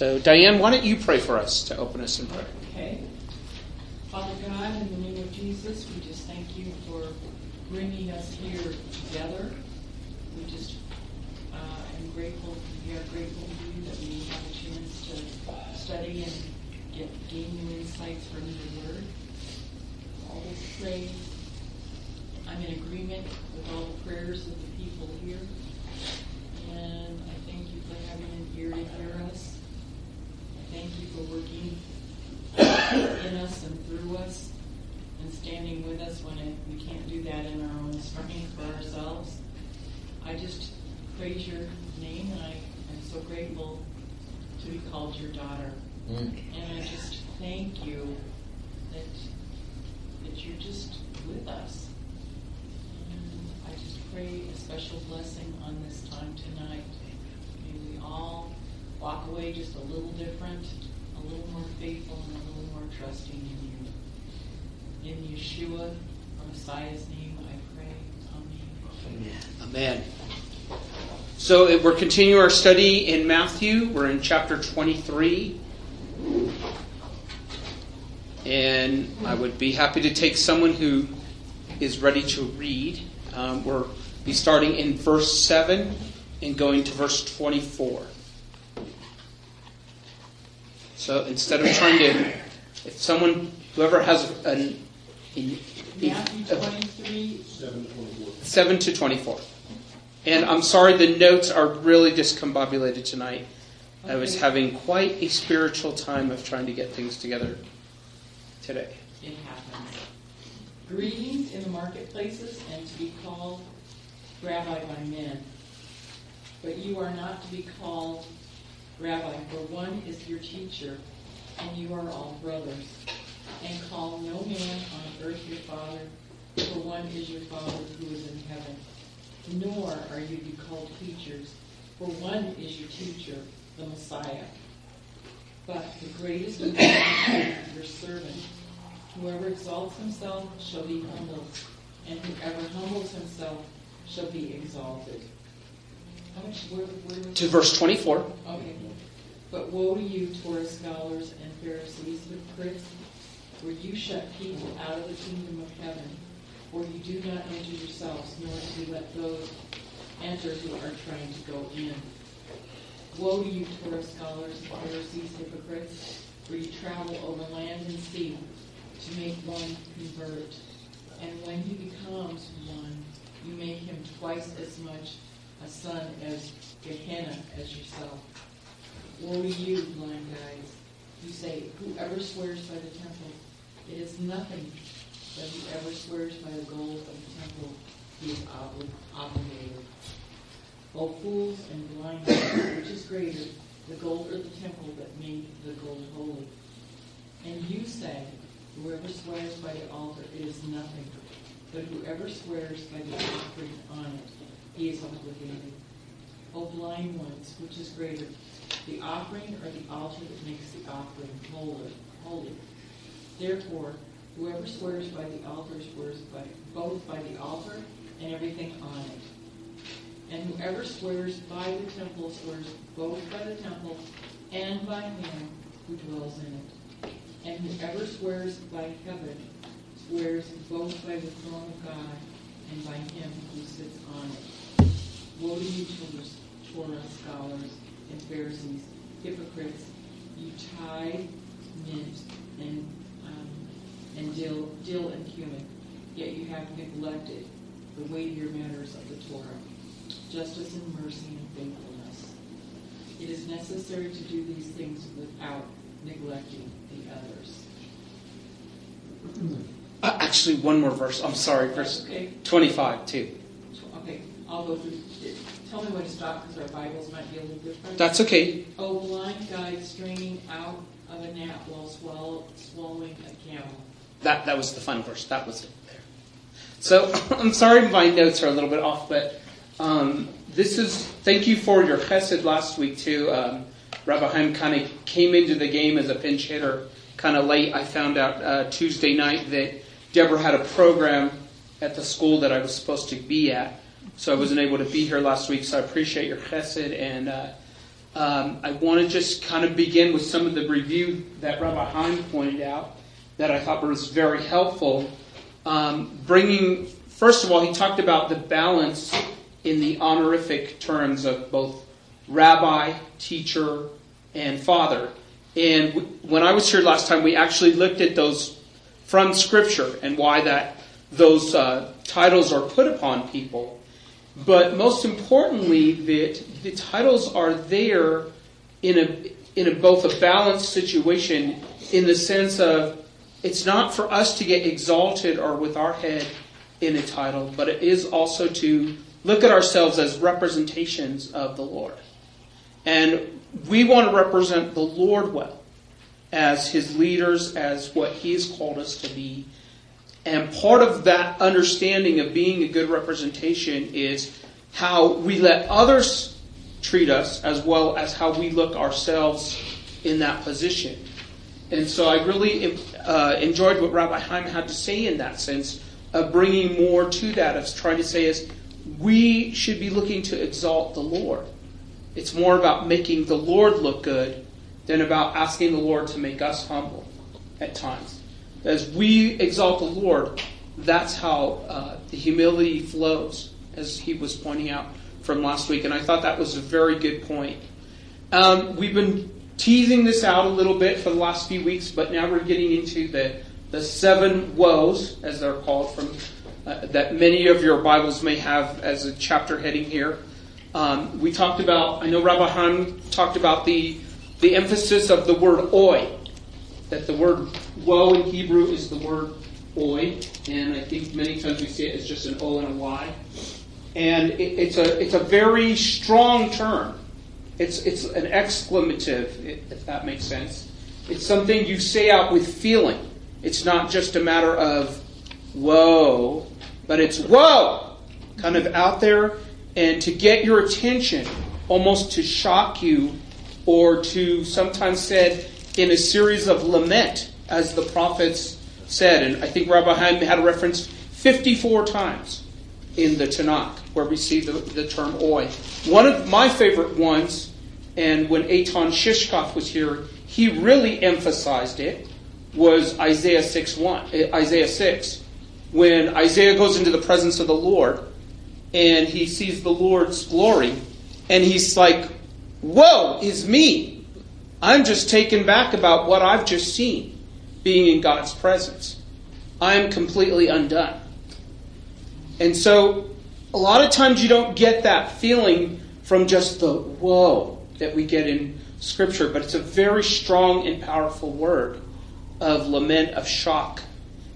So, Diane, why don't you pray for us to open us in prayer? Okay. Father God, in the name of Jesus, we just thank you for bringing us here together. We just uh, am grateful, we are grateful to you that we have a chance to study and get gain new insights from your word. All this praise, I'm in agreement with all the prayers of the people here. And I thank you for having an ear to hear us. Thank you for working in us and through us and standing with us when it, we can't do that in our own strength for ourselves. I just praise your name and I am so grateful to be called your daughter. Mm. And I just thank you that that you're just with us. And I just pray a special blessing on this time tonight. May we all walk away just a little different, a little more faithful, and a little more trusting in you. In Yeshua, Messiah's name, I pray. Amen. Amen. So uh, we're continuing our study in Matthew. We're in chapter 23. And I would be happy to take someone who is ready to read. Um, we'll be starting in verse 7 and going to verse 24. So instead of trying to, if someone, whoever has an, in, Matthew 23, 7 to 24. And I'm sorry, the notes are really discombobulated tonight. I was having quite a spiritual time of trying to get things together today. it happens. Greetings in the marketplaces and to be called rabbi by men. But you are not to be called rabbi, for one is your teacher, and you are all brothers. And call no man on earth your father, for one is your Father who is in heaven. Nor are you to be called teachers, for one is your teacher, the Messiah. But the greatest of is your servant. Whoever exalts himself shall be humbled, and whoever humbles himself shall be exalted. How much, where, where To verse 24. Okay. But woe to you, Torah scholars and Pharisees, hypocrites, for you shut people out of the kingdom of heaven, for you do not enter yourselves, nor do you let those enter who are trying to go in. Woe to you, Torah scholars and Pharisees, hypocrites, for you travel over land and sea to make one convert. And when he becomes one, you make him twice as much son as Gehenna as yourself. Woe to you, blind guides! You say, Whoever swears by the temple, it is nothing, but whoever swears by the gold of the temple, he is obli- obligated. O fools and blind guides, which is greater, the gold or the temple that made the gold holy? And you say, Whoever swears by the altar, it is nothing, but whoever swears by the offering on it, he is obligated. O oh, blind ones, which is greater, the offering or the altar that makes the offering holy? holy? Therefore, whoever swears by the altar swears by, both by the altar and everything on it. And whoever swears by the temple swears both by the temple and by him who dwells in it. And whoever swears by heaven swears both by the throne of God and by him who sits on it. Woe to you, Torah- scholars and Pharisees, hypocrites! You tithe mint and um, and dill, dill and cumin, yet you have neglected the weightier matters of the Torah, justice and mercy and faithfulness. It is necessary to do these things without neglecting the others. Uh, actually, one more verse. I'm sorry, verse Okay, 25, too. okay, I'll go through. Tell me when to stop because our Bibles might be a little different. That's okay. Oh, blind guide straining out of a gnat while swallow, swallowing a camel. That, that was the final verse. That was it there. So I'm sorry my notes are a little bit off, but um, this is, thank you for your chesed last week, too. Um, Rabbi Haim kind of came into the game as a pinch hitter kind of late. I found out uh, Tuesday night that Deborah had a program at the school that I was supposed to be at. So I wasn't able to be here last week, so I appreciate your chesed and uh, um, I want to just kind of begin with some of the review that Rabbi Haim pointed out that I thought was very helpful. Um, bringing, first of all, he talked about the balance in the honorific terms of both rabbi, teacher, and father. And when I was here last time, we actually looked at those from Scripture and why that those uh, titles are put upon people. But most importantly, that the titles are there in a in a, both a balanced situation in the sense of it's not for us to get exalted or with our head in a title, but it is also to look at ourselves as representations of the Lord. And we want to represent the Lord well as his leaders, as what he's called us to be. And part of that understanding of being a good representation is how we let others treat us as well as how we look ourselves in that position. And so I really uh, enjoyed what Rabbi Haim had to say in that sense of bringing more to that, of trying to say is we should be looking to exalt the Lord. It's more about making the Lord look good than about asking the Lord to make us humble at times. As we exalt the Lord, that's how uh, the humility flows, as he was pointing out from last week. And I thought that was a very good point. Um, we've been teasing this out a little bit for the last few weeks, but now we're getting into the, the seven woes, as they're called, from uh, that many of your Bibles may have as a chapter heading here. Um, we talked about, I know Rabbi Han talked about the the emphasis of the word oi. That the word woe in Hebrew is the word oi, and I think many times we see it as just an O and a Y. And it, it's a it's a very strong term. It's it's an exclamative, if that makes sense. It's something you say out with feeling. It's not just a matter of whoa, but it's whoa, kind of out there, and to get your attention, almost to shock you or to sometimes said in a series of lament, as the prophets said. And I think Rabbi Haim had a reference 54 times in the Tanakh where we see the, the term oi. One of my favorite ones, and when Eitan Shishkoff was here, he really emphasized it, was Isaiah 6 1, eh, Isaiah 6, when Isaiah goes into the presence of the Lord and he sees the Lord's glory, and he's like, Woe is me. I'm just taken back about what I've just seen being in God's presence. I'm completely undone. And so, a lot of times you don't get that feeling from just the whoa that we get in Scripture, but it's a very strong and powerful word of lament, of shock.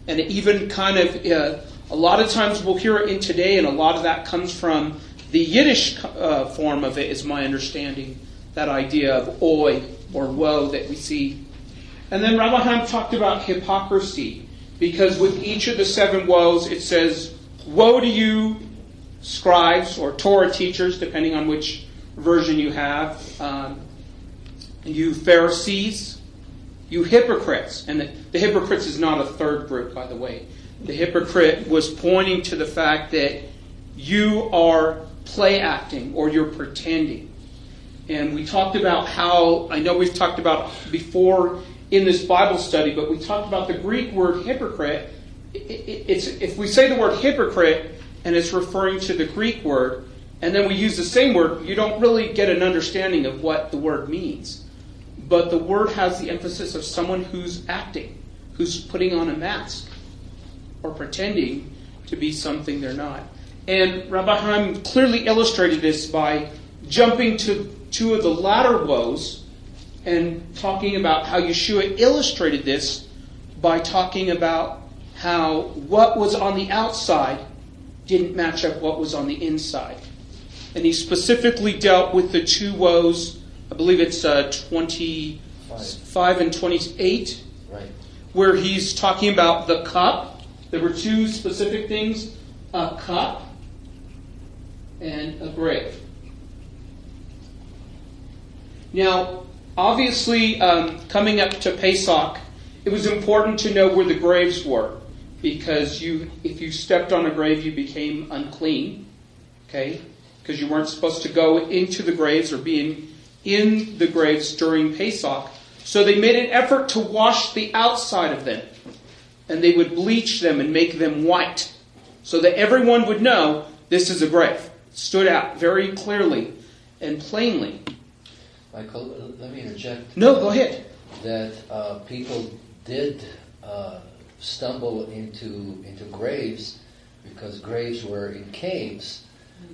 And even kind of, uh, a lot of times we'll hear it in today, and a lot of that comes from the Yiddish uh, form of it is my understanding, that idea of oi or woe that we see. And then Rabbi Haim talked about hypocrisy, because with each of the seven woes, it says, Woe to you, scribes or Torah teachers, depending on which version you have, um, you Pharisees, you hypocrites. And the, the hypocrites is not a third group, by the way. The hypocrite was pointing to the fact that you are play acting or you're pretending. And we talked about how, I know we've talked about before in this Bible study, but we talked about the Greek word hypocrite. It's, if we say the word hypocrite and it's referring to the Greek word, and then we use the same word, you don't really get an understanding of what the word means. But the word has the emphasis of someone who's acting, who's putting on a mask, or pretending to be something they're not. And Rabbi Haim clearly illustrated this by jumping to two of the latter woes and talking about how Yeshua illustrated this by talking about how what was on the outside didn't match up what was on the inside. And he specifically dealt with the two woes, I believe it's uh, 25 and 28, right. where he's talking about the cup. There were two specific things a cup and a grave. Now, obviously, um, coming up to Pesach, it was important to know where the graves were because you, if you stepped on a grave, you became unclean. Okay, because you weren't supposed to go into the graves or be in, in the graves during Pesach. So they made an effort to wash the outside of them. And they would bleach them and make them white so that everyone would know this is a grave. It stood out very clearly and plainly. Michael, let me interject. No, go ahead. That uh, people did uh, stumble into into graves because graves were in caves,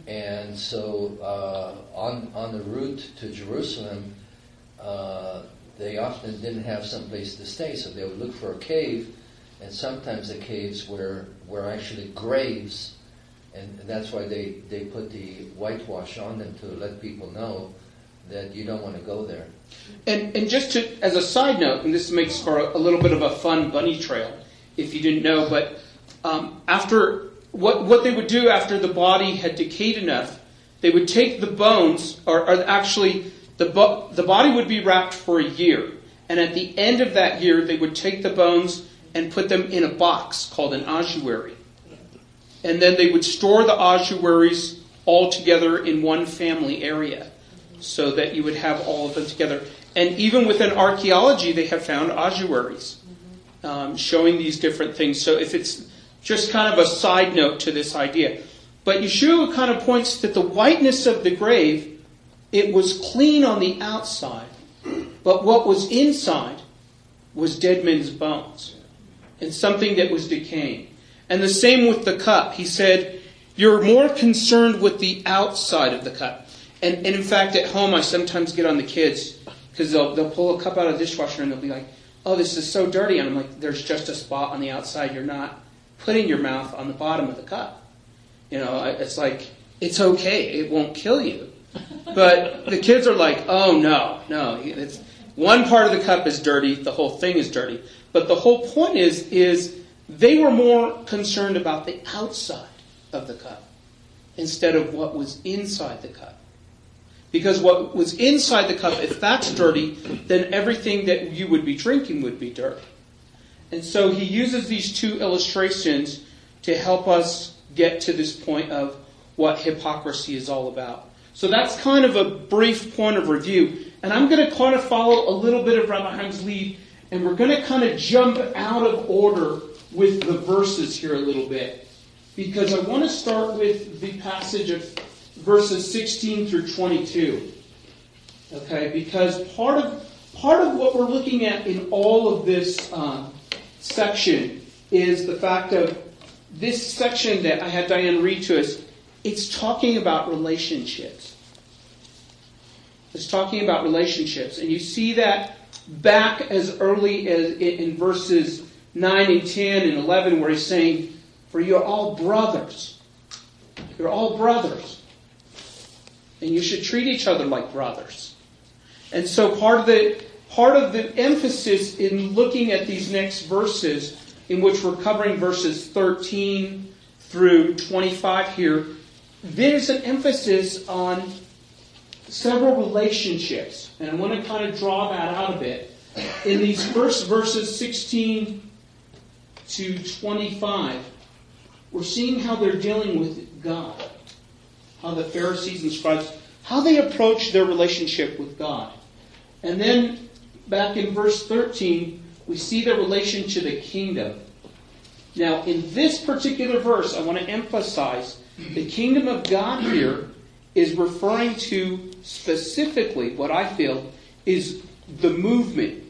and so uh, on on the route to Jerusalem, uh, they often didn't have some place to stay, so they would look for a cave, and sometimes the caves were were actually graves, and that's why they they put the whitewash on them to let people know that you don't want to go there. And, and just to, as a side note, and this makes for a, a little bit of a fun bunny trail, if you didn't know, but um, after what what they would do after the body had decayed enough, they would take the bones, or, or actually the bo- the body would be wrapped for a year, and at the end of that year, they would take the bones and put them in a box called an ossuary, and then they would store the ossuaries all together in one family area so that you would have all of them together. And even within archaeology, they have found ossuaries um, showing these different things. So if it's just kind of a side note to this idea. But Yeshua kind of points that the whiteness of the grave, it was clean on the outside, but what was inside was dead men's bones and something that was decaying. And the same with the cup. He said, You're more concerned with the outside of the cup. And, and in fact, at home, I sometimes get on the kids because they'll, they'll pull a cup out of the dishwasher and they'll be like, oh, this is so dirty. And I'm like, there's just a spot on the outside. You're not putting your mouth on the bottom of the cup. You know, it's like, it's okay. It won't kill you. But the kids are like, oh, no, no. It's, one part of the cup is dirty. The whole thing is dirty. But the whole point is, is they were more concerned about the outside of the cup instead of what was inside the cup. Because what was inside the cup, if that's dirty, then everything that you would be drinking would be dirty. And so he uses these two illustrations to help us get to this point of what hypocrisy is all about. So that's kind of a brief point of review. And I'm going to kind of follow a little bit of Rabbi Haim's lead, and we're going to kind of jump out of order with the verses here a little bit. Because I want to start with the passage of verses 16 through 22. Okay, because part of part of what we're looking at in all of this um, section is the fact of this section that I had Diane read to us. It's talking about relationships. It's talking about relationships, and you see that back as early as in verses 9 and 10 and 11, where he's saying, "For you're all brothers. You're all brothers." And you should treat each other like brothers. And so part of the part of the emphasis in looking at these next verses, in which we're covering verses 13 through 25 here, there's an emphasis on several relationships. And I want to kind of draw that out a bit. In these first verses 16 to 25, we're seeing how they're dealing with God how the Pharisees and scribes, how they approach their relationship with God. And then back in verse 13, we see their relation to the kingdom. Now, in this particular verse, I want to emphasize the kingdom of God here is referring to specifically what I feel is the movement,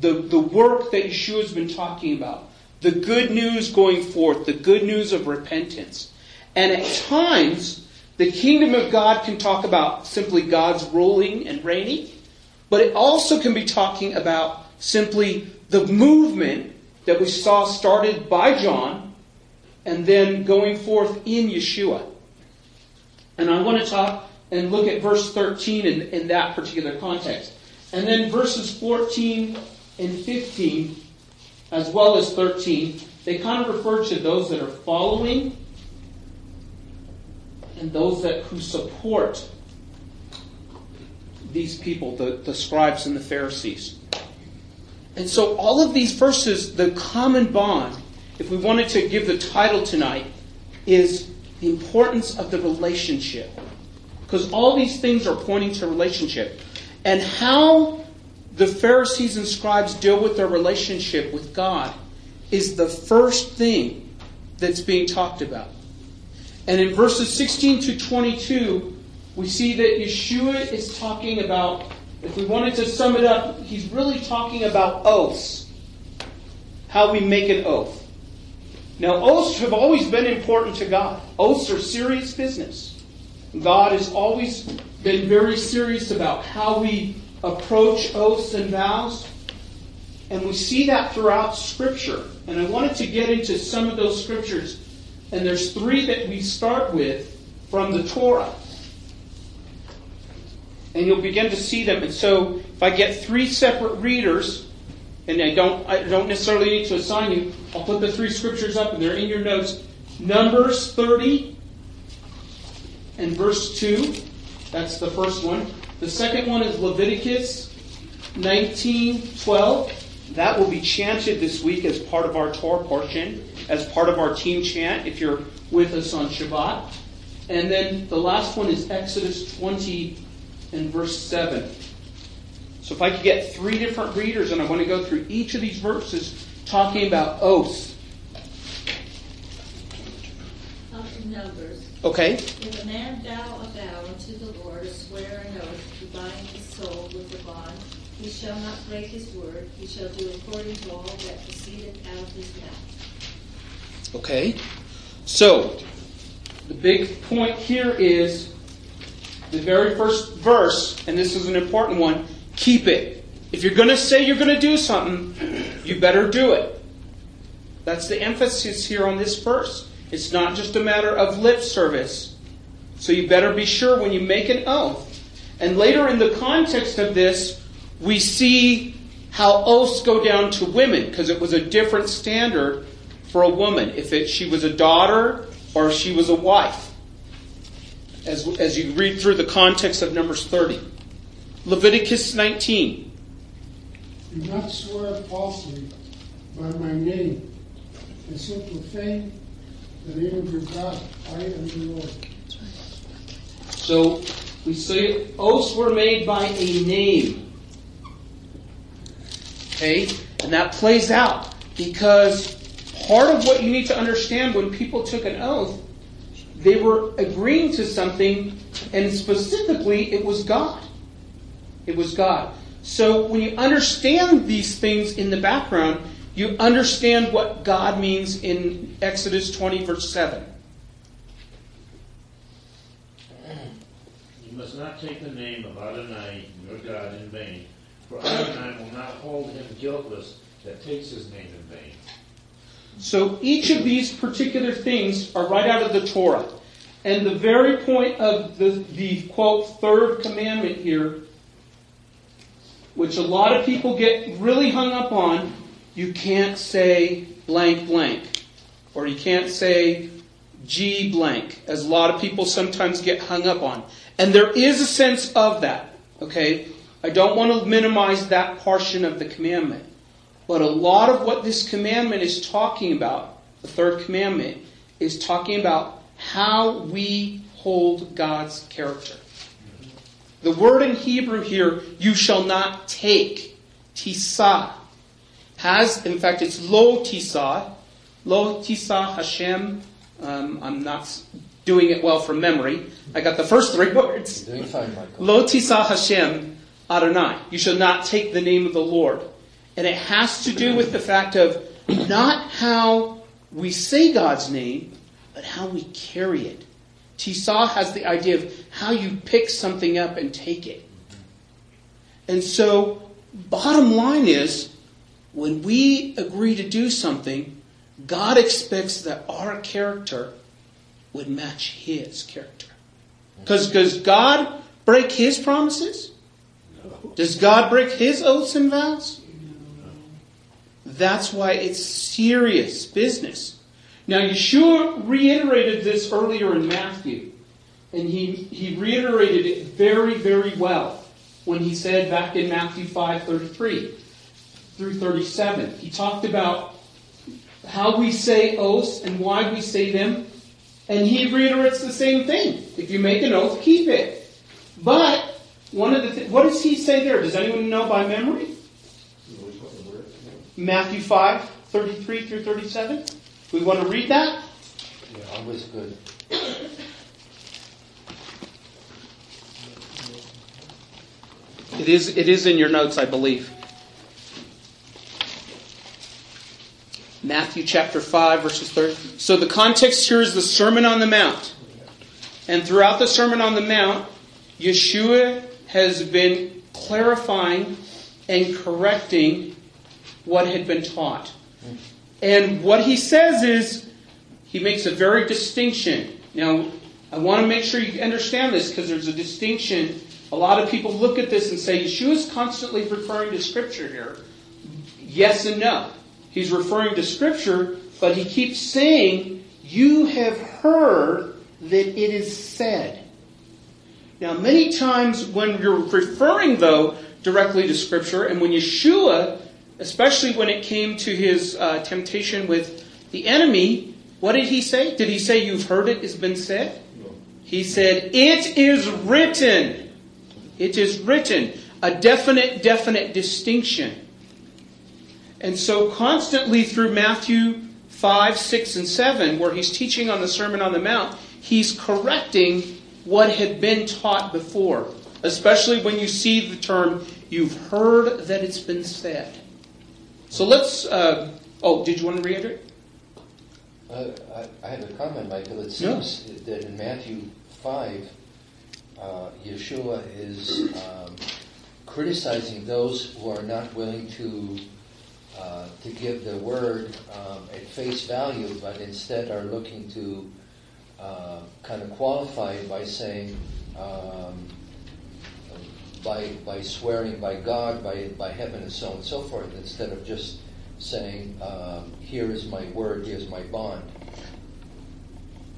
the, the work that Yeshua has been talking about, the good news going forth, the good news of repentance. And at times, the kingdom of God can talk about simply God's ruling and reigning, but it also can be talking about simply the movement that we saw started by John and then going forth in Yeshua. And I want to talk and look at verse 13 in, in that particular context. And then verses 14 and 15, as well as 13, they kind of refer to those that are following and those that who support these people, the, the scribes and the Pharisees. And so all of these verses, the common bond, if we wanted to give the title tonight, is the importance of the relationship. Because all these things are pointing to relationship. And how the Pharisees and scribes deal with their relationship with God is the first thing that's being talked about. And in verses 16 to 22, we see that Yeshua is talking about, if we wanted to sum it up, he's really talking about oaths. How we make an oath. Now, oaths have always been important to God. Oaths are serious business. God has always been very serious about how we approach oaths and vows. And we see that throughout Scripture. And I wanted to get into some of those scriptures. And there's three that we start with from the Torah. And you'll begin to see them. And so if I get three separate readers, and I don't I don't necessarily need to assign you. I'll put the three scriptures up and they're in your notes. Numbers 30 and verse 2. That's the first one. The second one is Leviticus 19:12. That will be chanted this week as part of our Torah portion, as part of our team chant if you're with us on Shabbat. And then the last one is Exodus 20 and verse 7. So if I could get three different readers, and I want to go through each of these verses talking about oaths. Numbers. Okay. If a man vow a vow unto the Lord, swear an oath to bind his soul with a bond, he shall not break his word. He shall do according to all that proceedeth out of his mouth. Okay. So the big point here is the very first verse, and this is an important one keep it. If you're going to say you're going to do something, you better do it. That's the emphasis here on this verse. It's not just a matter of lip service. So you better be sure when you make an oath. And later in the context of this, we see how oaths go down to women because it was a different standard for a woman if it, she was a daughter or if she was a wife. As, as you read through the context of Numbers 30. Leviticus 19. Do not swear falsely by my name, and so profane the name of your God. I am the Lord. So we say oaths were made by a name. Okay? And that plays out because part of what you need to understand when people took an oath, they were agreeing to something, and specifically, it was God. It was God. So when you understand these things in the background, you understand what God means in Exodus 20, verse 7. You must not take the name of Adonai, your God, in vain, for Adonai will not hold him guiltless that takes his name in vain. So each of these particular things are right out of the Torah. And the very point of the, the quote, third commandment here which a lot of people get really hung up on, you can't say blank blank. Or you can't say G blank, as a lot of people sometimes get hung up on. And there is a sense of that, okay? I don't want to minimize that portion of the commandment. But a lot of what this commandment is talking about, the third commandment, is talking about how we hold God's character. The word in Hebrew here, you shall not take, tisa, has, in fact, it's lo tisa, lo tisa Hashem. Um, I'm not doing it well from memory. I got the first three words. Doing fine, Michael. Lo tisa Hashem Adonai. You shall not take the name of the Lord. And it has to do with the fact of not how we say God's name, but how we carry it. Tisa has the idea of how you pick something up and take it. And so, bottom line is, when we agree to do something, God expects that our character would match His character. Because does God break His promises? Does God break His oaths and vows? That's why it's serious business. Now, Yeshua reiterated this earlier in Matthew, and he, he reiterated it very, very well when he said back in Matthew 5 33 through 37. He talked about how we say oaths and why we say them, and he reiterates the same thing. If you make an oath, keep it. But one of the th- what does he say there? Does anyone know by memory? Matthew 5, 33 through 37. We want to read that? Yeah, always good. It is, it is in your notes, I believe. Matthew chapter 5, verses 30. So the context here is the Sermon on the Mount. And throughout the Sermon on the Mount, Yeshua has been clarifying and correcting what had been taught. And what he says is, he makes a very distinction. Now, I want to make sure you understand this because there's a distinction. A lot of people look at this and say, Yeshua is constantly referring to Scripture here. Yes and no. He's referring to Scripture, but he keeps saying, You have heard that it is said. Now, many times when you're referring, though, directly to Scripture, and when Yeshua, especially when it came to his uh, temptation with the enemy, what did he say? Did he say, You've heard it has been said? He said, It is written. It is written. A definite, definite distinction. And so, constantly through Matthew 5, 6, and 7, where he's teaching on the Sermon on the Mount, he's correcting what had been taught before. Especially when you see the term, you've heard that it's been said. So let's. Uh, oh, did you want to reiterate? Uh, I, I have a comment, Michael. It seems that in Matthew 5, uh, Yeshua is um, criticizing those who are not willing to uh, to give the word um, at face value, but instead are looking to uh, kind of qualified by saying, um, by by swearing by God, by by heaven, and so on and so forth, instead of just saying, um, "Here is my word, here's my bond."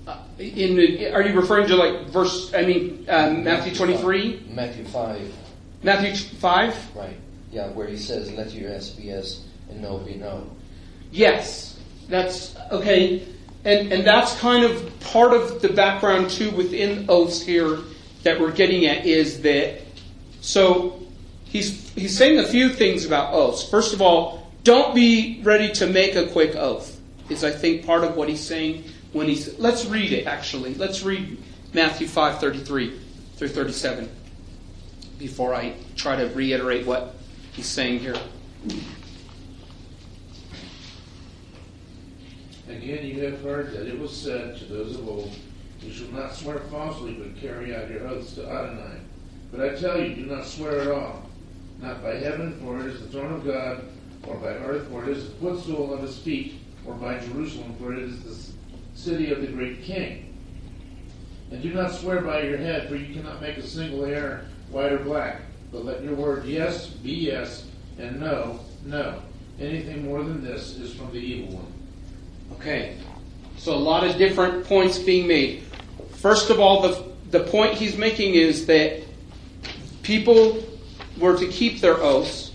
Uh, in the, are you referring to like verse? I mean um, Matthew twenty three, Matthew five, Matthew five. right? Yeah, where he says, "Let your yes be yes and no be no." Yes, that's okay, and and that's kind of part of the background too within oaths here that we're getting at is that so he's he's saying a few things about oaths. First of all, don't be ready to make a quick oath. Is I think part of what he's saying when he's let's read it actually. Let's read Matthew five thirty three through thirty seven before I try to reiterate what he's saying here. Again, you have heard that it was said to those of old, You shall not swear falsely, but carry out your oaths to Adonai. But I tell you, do not swear at all, not by heaven, for it is the throne of God, or by earth, for it is the footstool of his feet, or by Jerusalem, for it is the city of the great king. And do not swear by your head, for you cannot make a single hair white or black. But let your word yes be yes, and no, no. Anything more than this is from the evil one. Okay, so a lot of different points being made. First of all, the, the point he's making is that people were to keep their oaths,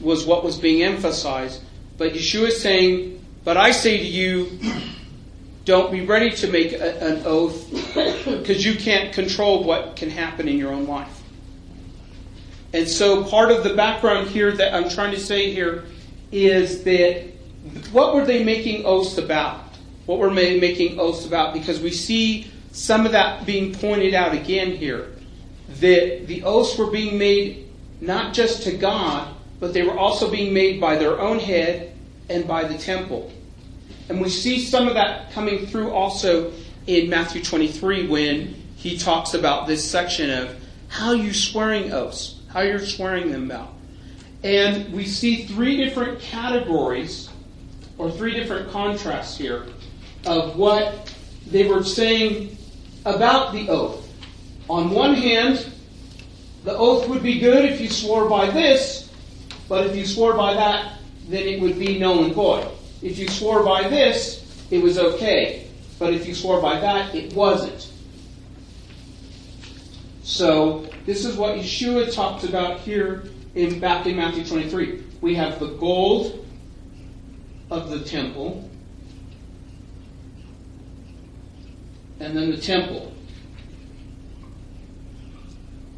was what was being emphasized. But Yeshua is saying, But I say to you, don't be ready to make a, an oath because you can't control what can happen in your own life. And so part of the background here that I'm trying to say here is that what were they making oaths about? What were they making oaths about? Because we see some of that being pointed out again here. That the oaths were being made not just to God, but they were also being made by their own head and by the temple. And we see some of that coming through also in Matthew 23 when he talks about this section of how you swearing oaths, how you're swearing them about. And we see three different categories or three different contrasts here of what they were saying about the oath. On one hand, the oath would be good if you swore by this, but if you swore by that, then it would be null and void. If you swore by this, it was okay, but if you swore by that, it wasn't. So, this is what Yeshua talks about here in back in Matthew 23. We have the gold of the temple, and then the temple.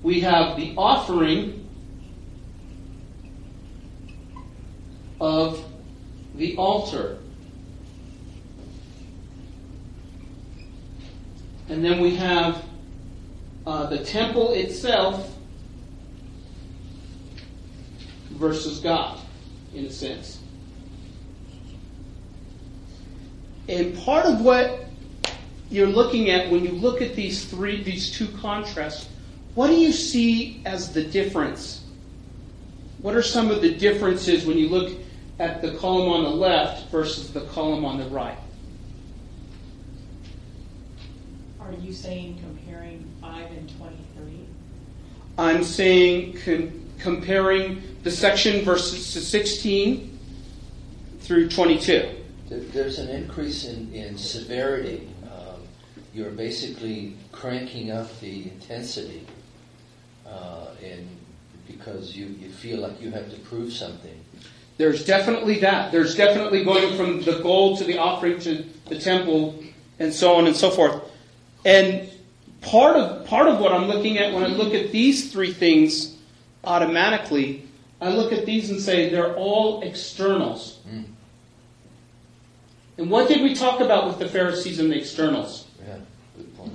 we have the offering of the altar. And then we have uh, the temple itself versus God, in a sense. And part of what you're looking at when you look at these three, these two contrasts, what do you see as the difference? What are some of the differences when you look at the column on the left versus the column on the right? Are you saying comparing five and twenty-three? I'm saying con- comparing the section verses 16 through 22. There- There's an increase in, in severity. Um, You're basically cranking up the intensity, uh, and because you, you feel like you have to prove something. There's definitely that. There's definitely going from the gold to the offering to the temple and so on and so forth. And part of part of what I'm looking at when I look at these three things automatically, I look at these and say they're all externals. Mm. And what did we talk about with the Pharisees and the externals? Yeah, good point.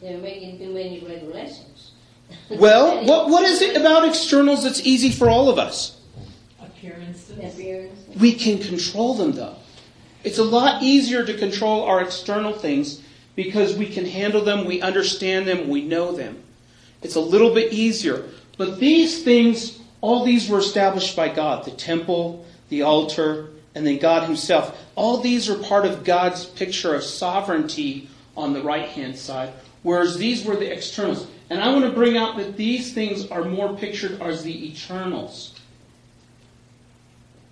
They're making too many regulations. Well, what, what is it about externals that's easy for all of us? Appearances? Appearance. We can control them though. It's a lot easier to control our external things because we can handle them, we understand them, we know them. It's a little bit easier. But these things, all these were established by God the temple, the altar, and then God Himself. All these are part of God's picture of sovereignty on the right hand side, whereas these were the externals. And I want to bring out that these things are more pictured as the eternals.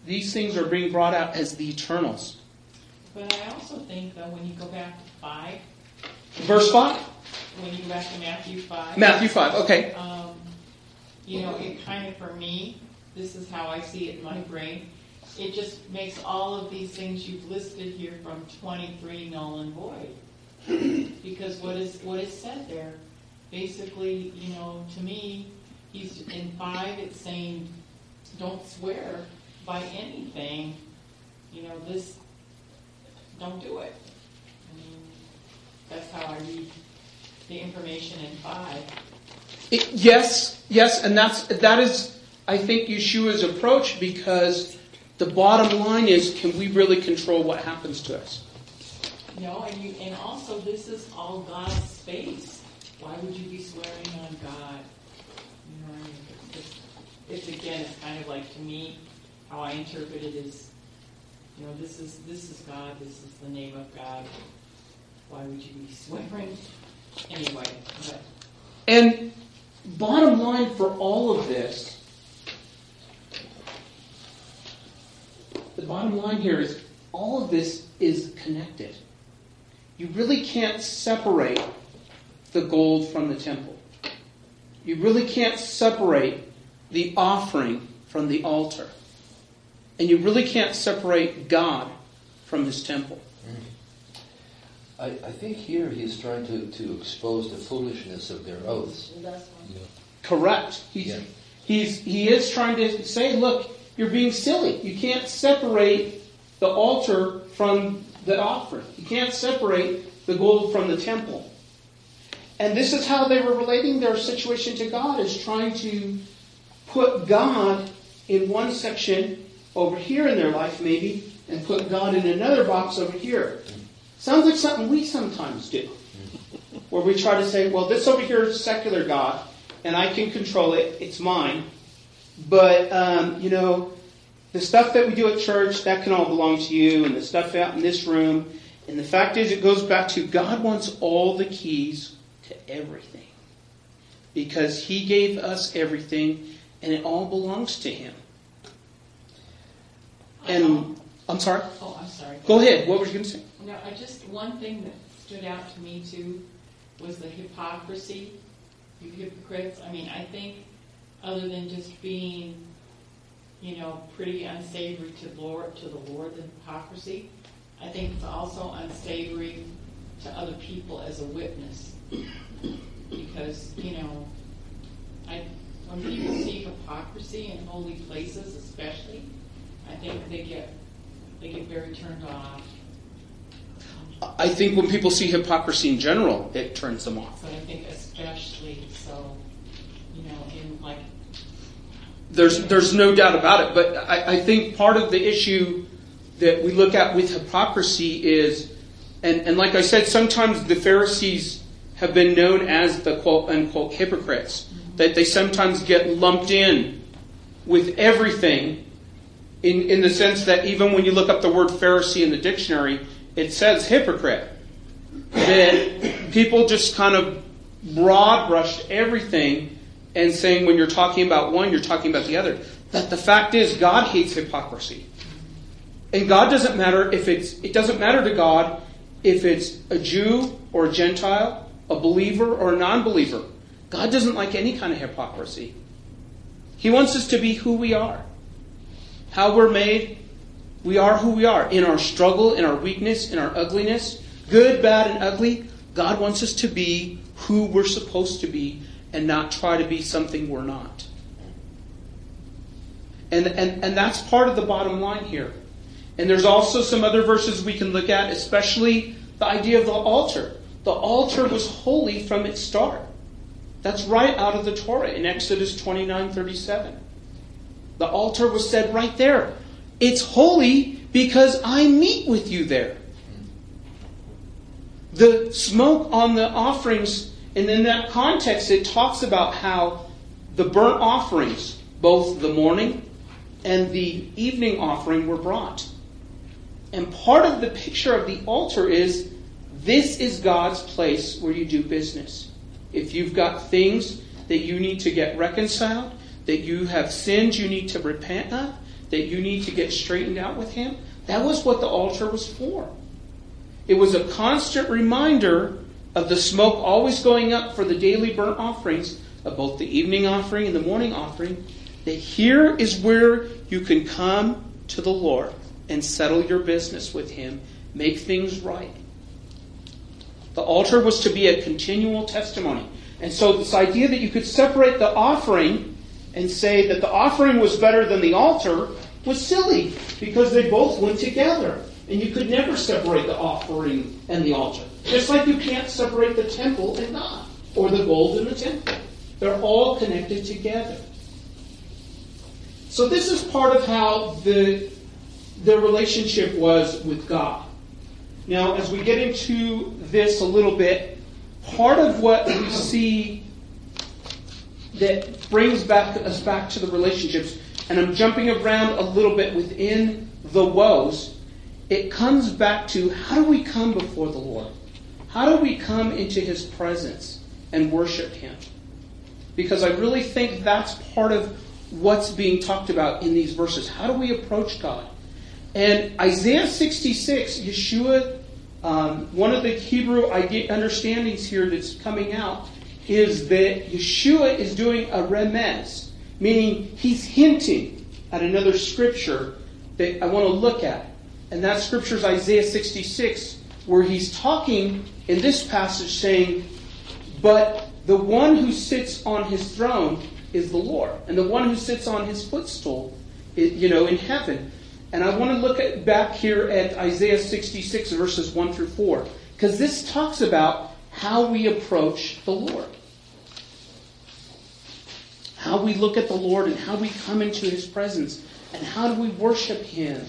These things are being brought out as the eternals. But I also think though, when you go back to five, Verse 5? when you go back to Matthew five. Matthew 5, okay. Um, you know, it kind of, for me, this is how I see it in my brain. It just makes all of these things you've listed here from twenty-three null and void. Because what is, what is said there, basically, you know, to me, he's, in five, it's saying, don't swear by anything, you know, this, don't do it. I mean, That's how I read the information in five. It- yes, yes, and that's that is I think Yeshua's approach because the bottom line is can we really control what happens to us? No, and you, and also this is all God's space. Why would you be swearing on God? You know, I mean, it's, just, it's again, it's kind of like to me, how I interpret it is, you know, this is this is God. This is the name of God. Why would you be swearing? Anyway, but And bottom line for all of this, the bottom line here is all of this is connected. You really can't separate the gold from the temple. You really can't separate the offering from the altar. And you really can't separate God from his temple. Mm-hmm. I, I think here he's trying to, to expose the foolishness of their oaths. That's one. Correct. He's, Yeah. he's, he is trying to say, look, you're being silly. You can't separate the altar from the offering. You can't separate the gold from the temple. And this is how they were relating their situation to God, is trying to put God in one section over here in their life, maybe, and put God in another box over here. Sounds like something we sometimes do. Where we try to say, well, this over here is secular God, and I can control it, it's mine. But, um, you know, the stuff that we do at church, that can all belong to you, and the stuff out in this room. And the fact is, it goes back to God wants all the keys to everything. Because He gave us everything, and it all belongs to Him. And, I'm sorry? oh, I'm sorry. Go ahead. What were you going to say? No, I just, one thing that stood out to me too was the hypocrisy, you hypocrites. I mean, I think other than just being, you know, pretty unsavory to Lord, to the Lord, the hypocrisy, I think it's also unsavory to other people as a witness. because, you know, I, when people see hypocrisy in holy places especially, I think they get, they get very turned off. I think when people see hypocrisy in general, it turns them off. But I think especially so, There's there's no doubt about it. But I, I think part of the issue that we look at with hypocrisy is, and, and like I said, sometimes the Pharisees have been known as the quote unquote hypocrites. That they sometimes get lumped in with everything in, in the sense that even when you look up the word Pharisee in the dictionary, it says hypocrite. That people just kind of broad brushed everything and saying when you're talking about one, you're talking about the other. That the fact is, God hates hypocrisy. And God doesn't matter if it's, it doesn't matter to God if it's a Jew or a Gentile, a believer or a non believer. God doesn't like any kind of hypocrisy. He wants us to be who we are. How we're made, we are who we are. In our struggle, in our weakness, in our ugliness, good, bad, and ugly, God wants us to be who we're supposed to be and not try to be something we're not. And, and, and that's part of the bottom line here. And there's also some other verses we can look at, especially the idea of the altar. The altar was holy from its start. That's right out of the Torah in Exodus 29 37. The altar was said right there. It's holy because I meet with you there. The smoke on the offerings, and in that context, it talks about how the burnt offerings, both the morning and the evening offering, were brought. And part of the picture of the altar is this is God's place where you do business. If you've got things that you need to get reconciled, that you have sins you need to repent of, that you need to get straightened out with Him, that was what the altar was for. It was a constant reminder of the smoke always going up for the daily burnt offerings of both the evening offering and the morning offering, that here is where you can come to the Lord and settle your business with Him, make things right. The altar was to be a continual testimony. And so, this idea that you could separate the offering and say that the offering was better than the altar was silly because they both went together. And you could never separate the offering and the altar. Just like you can't separate the temple and God, or the gold and the temple. They're all connected together. So, this is part of how the, the relationship was with God. Now, as we get into this a little bit, part of what we see that brings back us back to the relationships, and I'm jumping around a little bit within the woes, it comes back to how do we come before the Lord? How do we come into His presence and worship Him? Because I really think that's part of what's being talked about in these verses. How do we approach God? And Isaiah 66, Yeshua, um, one of the Hebrew understandings here that's coming out is that Yeshua is doing a remez, meaning he's hinting at another scripture that I want to look at. And that scripture is Isaiah 66, where he's talking in this passage saying, But the one who sits on his throne is the Lord, and the one who sits on his footstool, you know, in heaven. And I want to look at, back here at Isaiah 66, verses 1 through 4, because this talks about how we approach the Lord. How we look at the Lord and how we come into his presence, and how do we worship him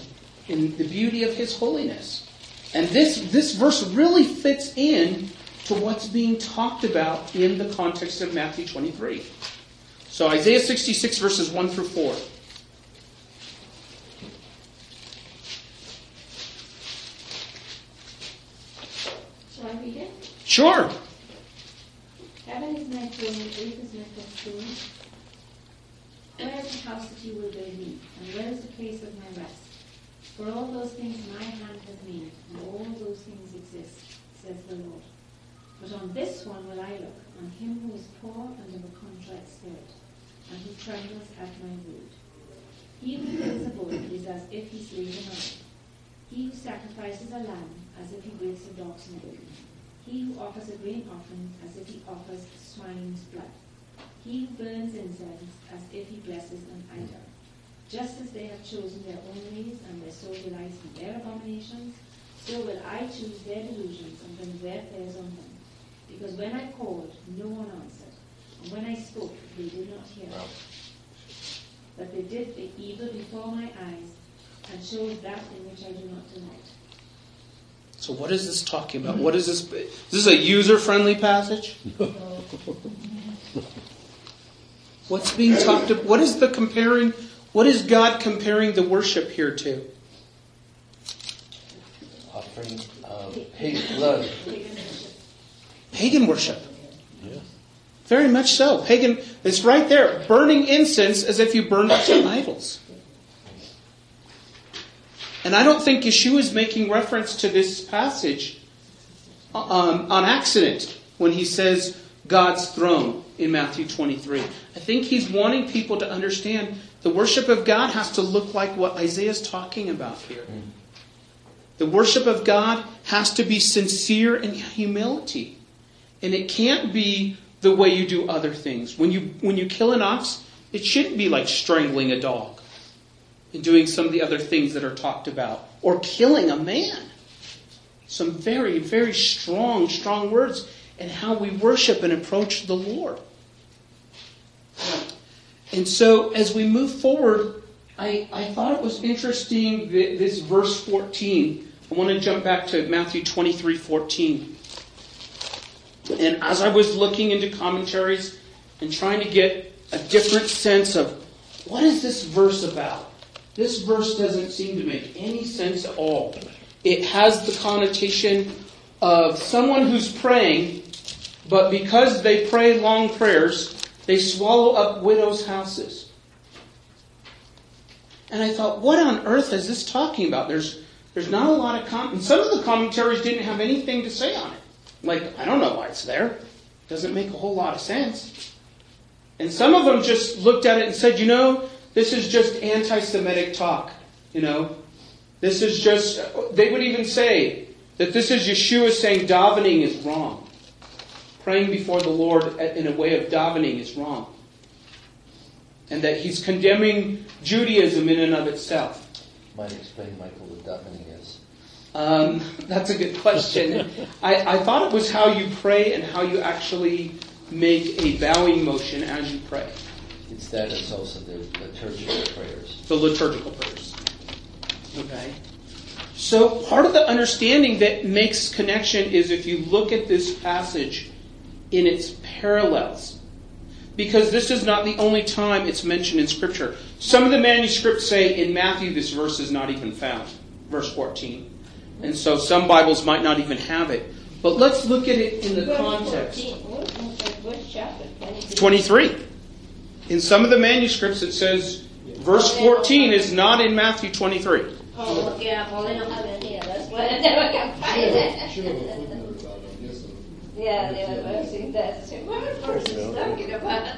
in the beauty of his holiness. And this, this verse really fits in to what's being talked about in the context of Matthew 23. So Isaiah 66, verses 1 through 4. Shall I read it? Sure. Heaven is my throne, earth is my footstool. Where is the house that you will build me, and where is the place of my rest? For all those things my hand has made, and all those things exist, says the Lord. But on this one will I look, on him who is poor and of a contrite spirit, and who trembles at my word. He who kills a bull is as if he slays another. He who sacrifices a lamb, as if he breaks a dog's neck. He who offers a grain offering as if he offers swine's blood. He who burns incense as if he blesses an idol. Just as they have chosen their own ways and their soul delights in their abominations, so will I choose their delusions and bring their fears on them. Because when I called, no one answered, and when I spoke, they did not hear. But they did the evil before my eyes and showed that in which I do not delight. So, what is this talking about? What is this? Is this a user friendly passage? What's being talked about? What is the comparing? What is God comparing the worship here to? Offering uh, pig blood. Pagan worship. Very much so. Pagan, it's right there. Burning incense as if you burned up some idols. And I don't think Yeshua is making reference to this passage um, on accident when he says God's throne in Matthew 23. I think he's wanting people to understand the worship of God has to look like what Isaiah is talking about here. Mm. The worship of God has to be sincere and humility. And it can't be the way you do other things. When you when you kill an ox, it shouldn't be like strangling a dog and doing some of the other things that are talked about or killing a man. Some very very strong strong words in how we worship and approach the Lord. And so as we move forward, I, I thought it was interesting this verse 14. I want to jump back to Matthew 23 14. And as I was looking into commentaries and trying to get a different sense of what is this verse about, this verse doesn't seem to make any sense at all. It has the connotation of someone who's praying, but because they pray long prayers, they swallow up widows' houses. And I thought, what on earth is this talking about? There's, there's not a lot of com- and some of the commentaries didn't have anything to say on it. Like, I don't know why it's there. It Doesn't make a whole lot of sense. And some of them just looked at it and said, you know, this is just anti Semitic talk. You know, this is just, they would even say that this is Yeshua saying davening is wrong. Praying before the Lord in a way of davening is wrong. And that he's condemning Judaism in and of itself. Might explain, Michael, what davening is. Um, that's a good question. I, I thought it was how you pray and how you actually make a bowing motion as you pray. It's that, it's also the liturgical prayers. The liturgical prayers. Okay? So part of the understanding that makes connection is if you look at this passage in its parallels. Because this is not the only time it's mentioned in Scripture. Some of the manuscripts say in Matthew this verse is not even found, verse 14. And so some Bibles might not even have it. But let's look at it in the context. 23. In some of the manuscripts it says verse 14 is not in Matthew 23. Yeah, they were saying that, what verse is talking about?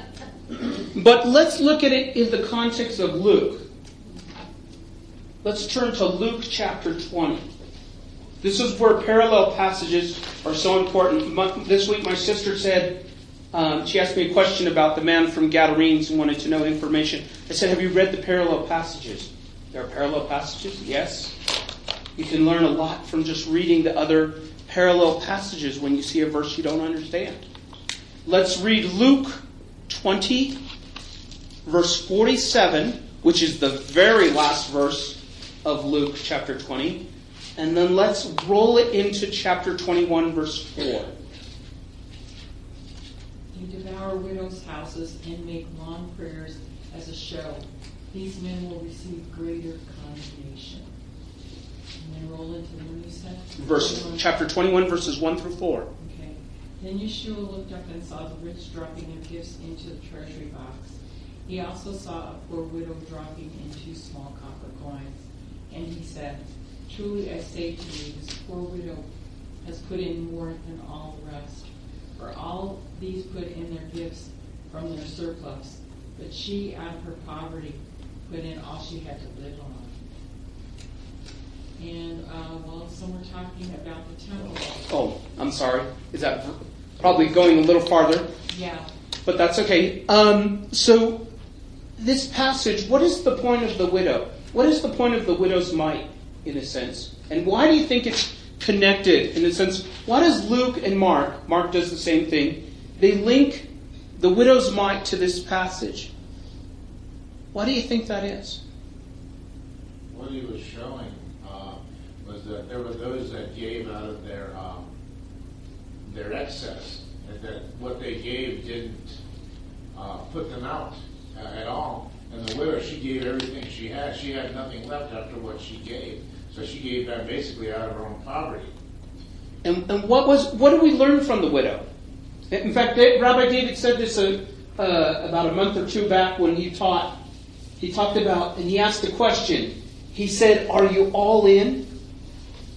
But let's look at it in the context of Luke. Let's turn to Luke chapter 20. This is where parallel passages are so important. My- This week, my sister said, um, she asked me a question about the man from Gadarenes and wanted to know information. I said, Have you read the parallel passages? There are parallel passages? Yes. You can learn a lot from just reading the other parallel passages when you see a verse you don't understand. Let's read Luke 20, verse 47, which is the very last verse of Luke chapter 20. And then let's roll it into chapter 21, verse 4. You devour widows' houses and make long prayers as a show. These men will receive greater condemnation. And then roll into the one you said? Verse, chapter 21, verses 1 through 4. Okay. Then Yeshua looked up and saw the rich dropping their gifts into the treasury box. He also saw a poor widow dropping in two small copper coins. And he said, Truly I say to you, this poor widow has put in more than all the rest. For all these put in their gifts from their surplus, but she out of her poverty put in all she had to live on. And, uh, well, some were talking about the temple. Oh, I'm sorry. Is that probably going a little farther? Yeah, But that's okay. Um, so, this passage, what is the point of the widow? What is the point of the widow's mite, in a sense? And why do you think it's connected, in a sense? Why does Luke and Mark, Mark does the same thing, they link the widow's mite to this passage? Why do you think that is? What he was showing was that there were those that gave out of their um, their excess, and that what they gave didn't uh, put them out uh, at all. And the widow, she gave everything she had. She had nothing left after what she gave. So she gave that basically out of her own poverty. And, and what was what did we learn from the widow? In fact, Rabbi David said this uh, uh, about a month or two back when he taught. He talked about and he asked a question. He said, "Are you all in?"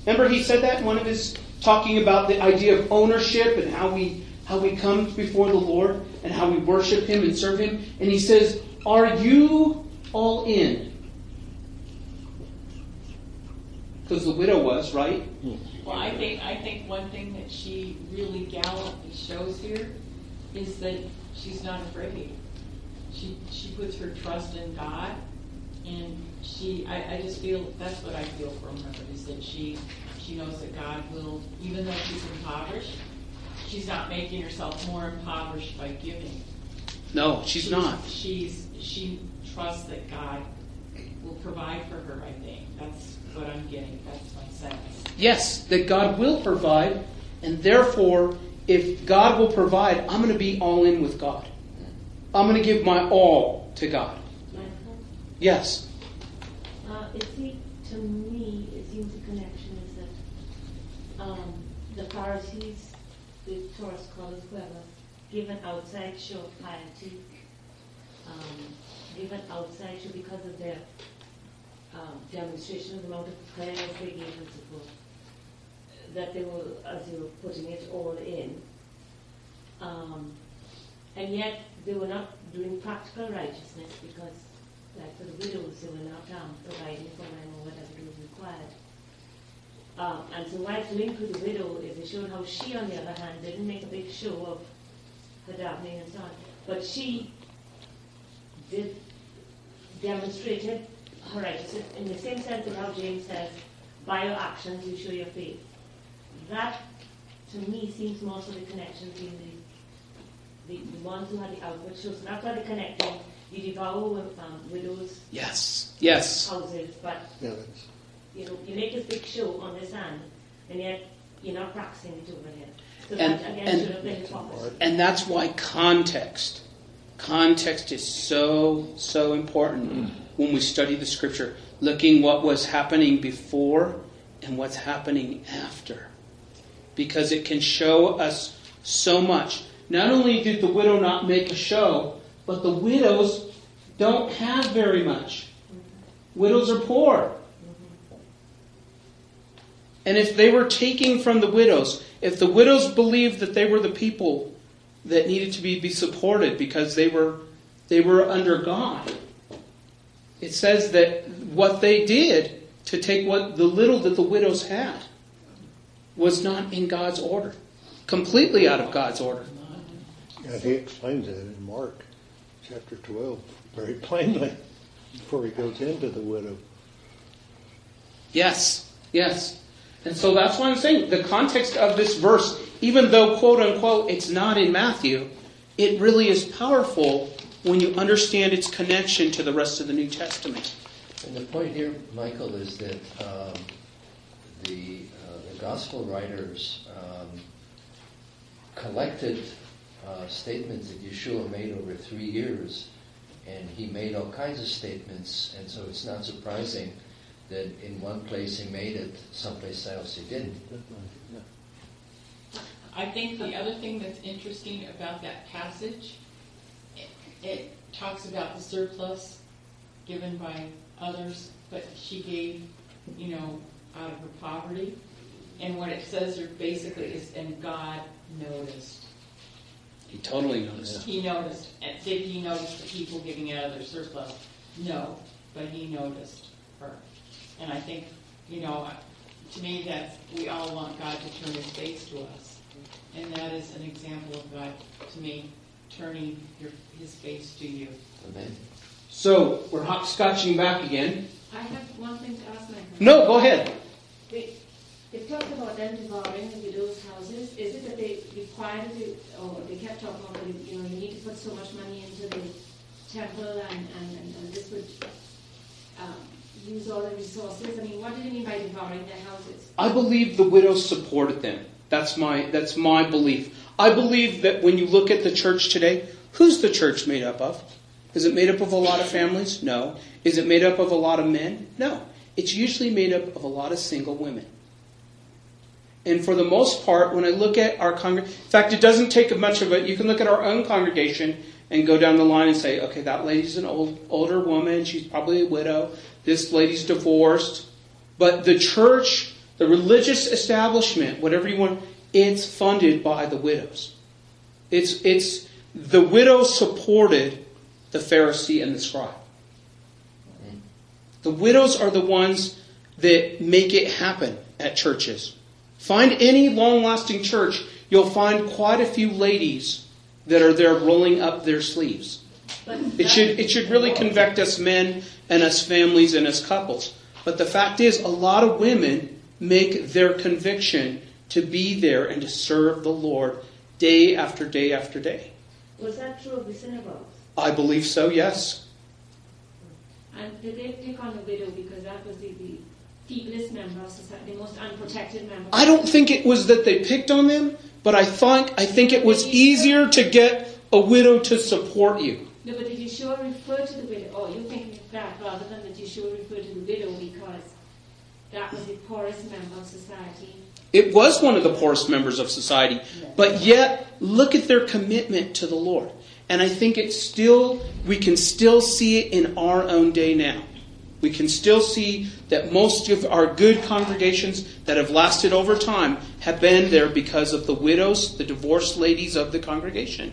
Remember, he said that in one of his talking about the idea of ownership and how we how we come before the Lord and how we worship Him and serve Him. And he says, "Are you all in?" Because the widow was right. well, I think, I think one thing that she really gallantly shows here is that she's not afraid. She, she puts her trust in God, and she, I, I just feel, that's what I feel from her, is that she, she knows that God will, even though she's impoverished, she's not making herself more impoverished by giving. No, she's not. She's, she trusts that God will provide for her, I think. That's what I'm getting, that's my sense. Yes, that God will provide, and therefore, if God will provide, I'm going to be all in with God. I'm going to give my all to God. Yes. It seems, to me, it seems the connection is that um, the Pharisees, the Torah scholars, whoever, give an outside show of piety, um, give an outside show because of their um, demonstration of the amount of prayers they gave and forth, that they were, as you were putting it, all in. Um, and yet, they were not doing practical righteousness because like for the widows who will not um, providing for them or whatever was required. Um, and so why it's linked with the widow is it showed how she, on the other hand, didn't make a big show of her davening and so on. But she did demonstrated her righteousness in the same sense of how James says, by your actions you show your faith. That, to me, seems more so the connection between the, the, the ones who had the outward shows. So that's why they're connecting. You devour with, um, widows' Yes. Yes. houses, but Yeah, you know, you make a big show on the sand, and yet you're not practicing it over here. So And- that again and- should have been. And that's why context, context is so, so important when we study the scripture. Looking what was happening before and what's happening after. Because it can show us so much. Not only did the widow not make a show, but the widows don't have very much. Widows are poor. And if they were taking from the widows, if the widows believed that they were the people that needed to be, be supported because they were they were under God, it says that what they did to take what the little that the widows had was not in God's order. Completely out of God's order. yeah, he explains it in Mark chapter 12 very plainly before he goes into the widow. Yes, yes. And so that's why I'm saying the context of this verse, even though quote unquote it's not in Matthew, it really is powerful when you understand its connection to the rest of the New Testament. And the point here, Michael, is that um, the, uh, the gospel writers um, collected uh, statements that Yeshua made over three years, and he made all kinds of statements, and so it's not surprising that in one place he made it, someplace else he didn't. I think the other thing that's interesting about that passage, it, it talks about the surplus given by others, but she gave, you know, out of her poverty. And what it says basically is, and God noticed. He totally noticed. He noticed. And did he notice the people giving out of their surplus? No, but he noticed her. And I think you know, to me, that's, we all want God to turn his face to us. And that is an example of God, to me, turning your, his face to you. Amen. So we're hopscotching back again. I have one thing to ask my husband. No, go ahead. They, they talked about them devouring the widows' houses. Is it that they required it, or they kept talking about, you know, you need to put so much money into the temple and, and, and, and this would um, use all the resources? I mean, what do they mean by devouring their houses? I believe the widows supported them. That's my that's my belief. I believe that when you look at the church today, who's the church made up of? Is it made up of a lot of families? No. Is it made up of a lot of men? No. It's usually made up of a lot of single women. And for the most part, when I look at our congregation, in fact, it doesn't take much of it. You can look at our own congregation and go down the line and say, okay, that lady's an old, older woman. She's probably a widow. This lady's divorced. But the church, the religious establishment, whatever you want, it's funded by the widows. It's, it's, the widow supported the Pharisee and the scribe. The widows are the ones that make it happen at churches. Find any long lasting church, you'll find quite a few ladies that are there rolling up their sleeves. It should, it should really convict us men and us families and us couples. But the fact is, a lot of women make their conviction to be there and to serve the Lord day after day after day. was that true of the synagogues? I believe so, yes. And did they pick on the widow because that was the, the feeblest member of society, the most unprotected member? I don't think it was that they picked on them, but I think, I think it was easier to get a widow to support you. No, but did Yeshua refer to the widow? Oh, you're thinking of that rather than that Yeshua referred to the widow because that was the poorest member of society. It was one of the poorest members of society, but yet look at their commitment to the Lord. And I think it's still, we can still see it in our own day now. We can still see that most of our good congregations that have lasted over time have been there because of the widows, the divorced ladies of the congregation.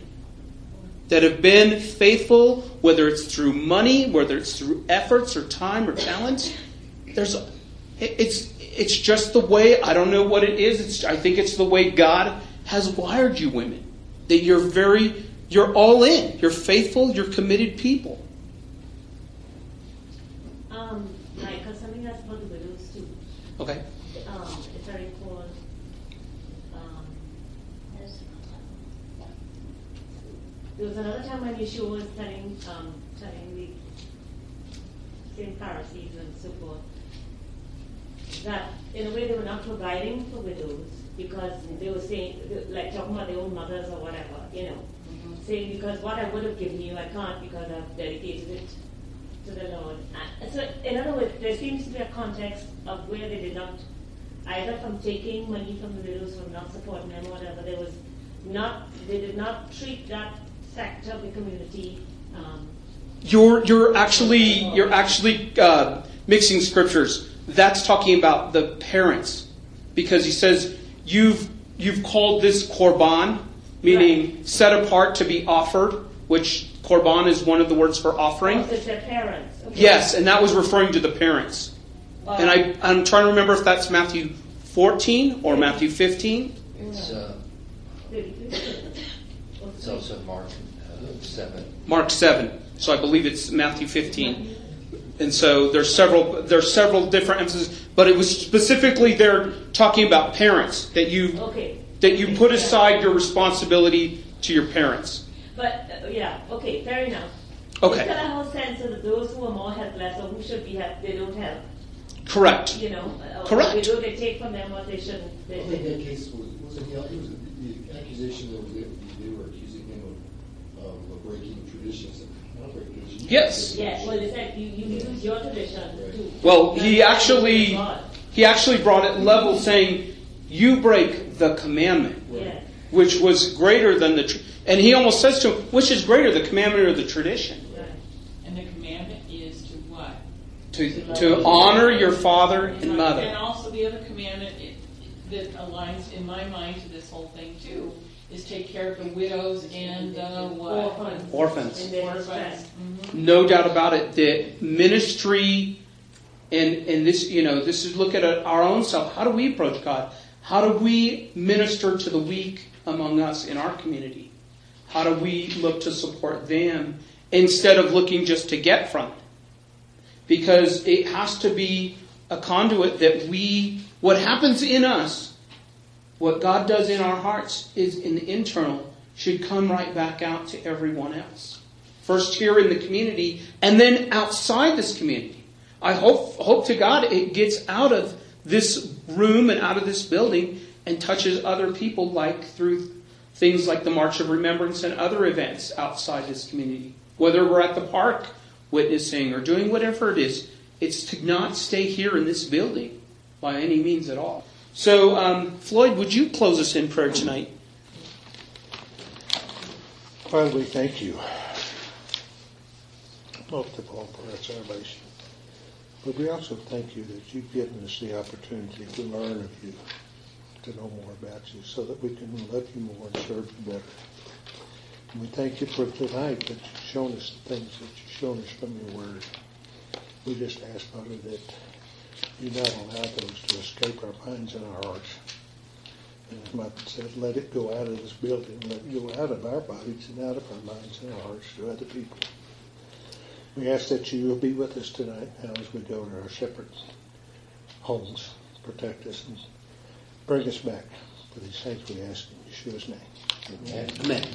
That have been faithful, whether it's through money, whether it's through efforts or time or talents. There's, it's, it's just the way, I don't know what it is, it's, I think it's the way God has wired you women. That you're very, you're all in. You're faithful, you're committed people. Um, like, uh, something else about the widows too. Okay? Um, if I recall, um, there was another time when Yeshua was telling, um, telling the same Pharisees and so forth, that in a way they were not providing for widows because they were saying, like talking about their own mothers or whatever, you know, saying because what I would have given you, I can't because I've dedicated it to the Lord. Uh, So, in other words, there seems to be a context of where they did not, either from taking money from the widows, from not supporting them, or whatever. There was not, they did not treat that sector of the community. Um, You're, you're actually, you're actually uh, mixing scriptures. That's talking about the parents. Because he says, you've, you've called this korban, meaning set apart to be offered, which korban is one of the words for offering. also it's their parents. Okay. Yes, and that was referring to the parents. And I, I'm trying to remember if that's Matthew 14 or Matthew 15. It's, uh, it's also Mark uh, 7. Mark 7. So I believe it's Matthew 15. And so there's several there's several different emphases, but it was specifically there talking about parents that you Okay. that you put aside your responsibility to your parents. But, uh, yeah, okay, fair enough. Okay. It's got a whole sense of those who are more helpless or who should be helped, they don't help. Correct. You know, or Correct. They do, they take from them what they shouldn't. They, I think they, that case was, was it, the- it was the accusation that they, they were accusing him of, of breaking traditions. Not breaking traditions. Yes. yes, well, they said you, you use your tradition too. Well, he actually he actually brought it level saying you break the commandment. Yes. which was greater than the, tr- and he almost says to him, which is greater, the commandment or the tradition? Right. And the commandment is to what? To, to honor your father and And mother. And also the other commandment it- that aligns in my mind to this whole thing too, is take care of the widows and the what? Orphans. In their Orphans. distress. Mhm. No doubt about it that ministry And, and this, you know, this is look at our own self. How do we approach God? How do we minister to the weak among us in our community? How do we look to support them instead of looking just to get from it? Because it has to be a conduit that we, what happens in us, what God does in our hearts is in the internal, should come right back out to everyone else. First here in the community, and then outside this community. I hope, hope to God it gets out of this room and out of this building and touches other people like through things like the March of Remembrance and other events outside this community. Whether we're at the park witnessing or doing whatever it is, it's to not stay here in this building by any means at all. So, um, Floyd, would you close us in prayer tonight? Father, we thank you all for our salvation. But we also thank you that you've given us the opportunity to learn of you, to know more about you, so that we can love you more and serve you better. And we thank you for tonight that you've shown us the things that you've shown us from your word. We just ask, Father, that do not allow those to escape our minds and our hearts. And as Mike said, let it go out of this building, let it go out of our bodies and out of our minds and our hearts to other people. We ask that you will be with us tonight now as we go to our separate homes. Protect us and bring us back. For these things we ask in Yeshua's name. Amen. Amen.